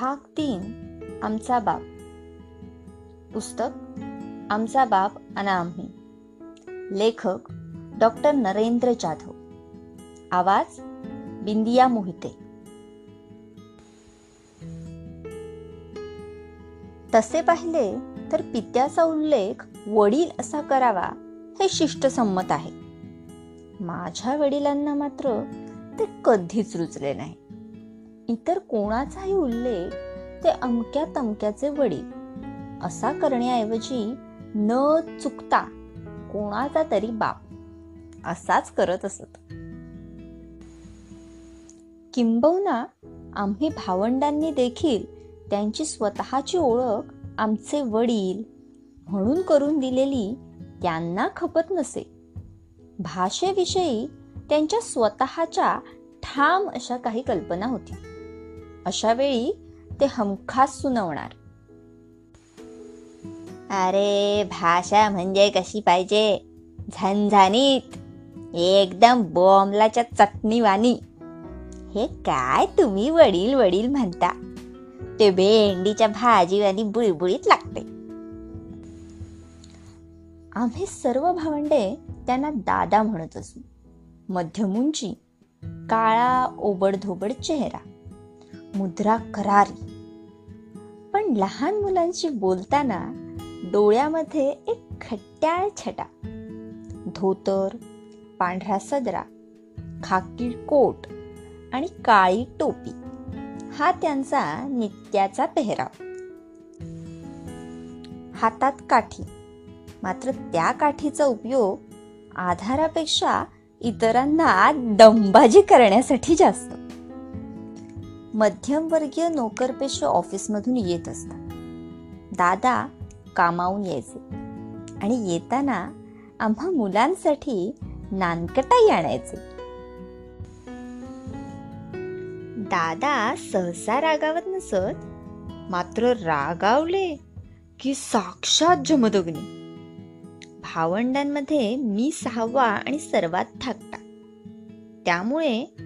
भाग तीन आमचा बाप. पुस्तक आमचा बाप आणि आम्ही. लेखक डॉक्टर नरेंद्र जाधव. आवाज बिंदिया मोहिते. तसे पाहिले तर पित्याचा उल्लेख वडील असा करावा हे शिष्टसंमत आहे. माझ्या वडिलांना मात्र ते कधीच रुचले नाही. इतर कोणाचाही उल्लेख ते अमक्या तमक्याचे वडील. असा करण्याऐवजी न चुकता कोणाचा तरी बाप असाच करत असत. किंबहुना आम्ही भावंडांनी देखील त्यांची स्वतःची ओळख आमचे वडील म्हणून करून दिलेली त्यांना खपत नसे. भाषेविषयी त्यांच्या स्वतःच्या ठाम अशा काही कल्पना होती. अशा वेळी ते हमखास सुनवणार. अरे भाषा म्हणजे कशी पाहिजे? झणझणीत. एकदम बॉम्बलाच्या चटणीवाणी. हे काय तुम्ही वडील वडील म्हणता? ते भेंडीच्या भाजीवाणी बुळबुळीत लागते. आम्ही सर्व भावंडे त्यांना दादा म्हणत असू. मध्यम उंची काळा ओबडधोबड चेहरा. मुद्रा करारी. पण लहान मुलांशी बोलताना डोळ्यामध्ये एक खट्ट्याळ छटा. धोतर पांढरा सदरा खाकी कोट आणि काळी टोपी. हा त्यांचा नित्याचा पेहराव. हातात काठी. मात्र त्या काठीचा उपयोग आधारापेक्षा इतरांना दंबाजी करण्यासाठी जास्त. मध्यमवर्गीय नोकरपेश ऑफिसमधून येत असतात. दादा कामावून यायचे आणि येताना आम्हा मुलांसाठी नानकटाई आणायचे. दादा सहसा रागावत नसत मात्र रागावले की साक्षात जमदग्नी भावंडांमध्ये मी सहावा आणि सर्वात थाकटा. त्यामुळे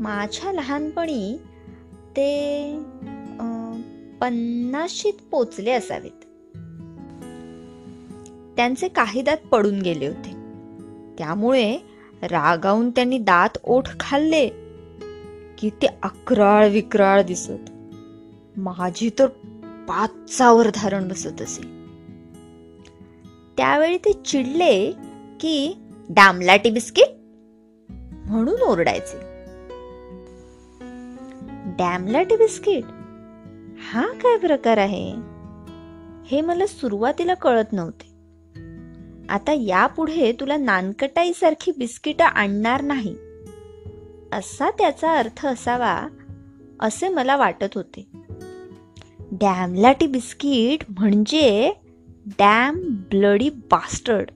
माझ्या लहानपणी ते पन्नाशीत पोचले असावेत. त्यांचे काही दात पडून गेले होते. त्यामुळे रागावून त्यांनी दात ओठ खाल्ले की ते अकराळ विक्राळ दिसत. माझी तर पाचावर धारण बसत असे. त्यावेळी ते चिडले की डामलाटी बिस्किट? म्हणून ओरडायचे. डॅमलाटी बिस्किट. हा काय प्रकार आहे? हे मला सुरुवातीला कळत नव्हते. आता यापुढे तुला नानकटाईसारखी बिस्किटं आणणार नाही. असा त्याचा अर्थ असावा असे मला वाटत होते. डॅमलाटी बिस्किट म्हणजे डॅम ब्लडी बास्टर्ड.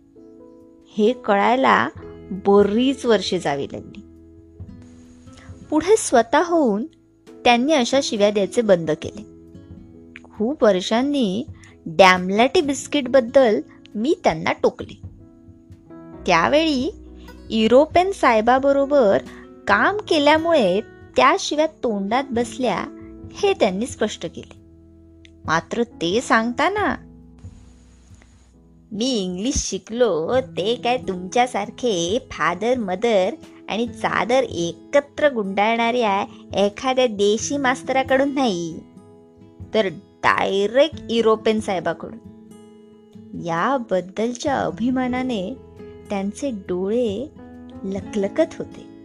हे कळायला बरीच वर्षे जावी लागली. पुढे स्वतः होऊन त्यांनी अशा शिव्या द्यायचे बंद केले. खूप वर्षांनी डॅमलॅटी बिस्किटबद्दल मी त्यांना टोकले. त्यावेळी युरोपियन साहेबाबरोबर काम केल्यामुळे त्या शिव्या तोंडात बसल्या हे त्यांनी स्पष्ट केले. मात्र ते सांगताना मी इंग्लिश शिकलो ते काय तुमच्यासारखे फादर मदर आणि चादर एकत्र गुंडाळणाऱ्या एखाद्या देशी मास्तराकडून नाही. तर डायरेक्ट युरोपियन साहेबाकडून. याबद्दलच्या अभिमानाने त्यांचे डोळे लकलकत होते.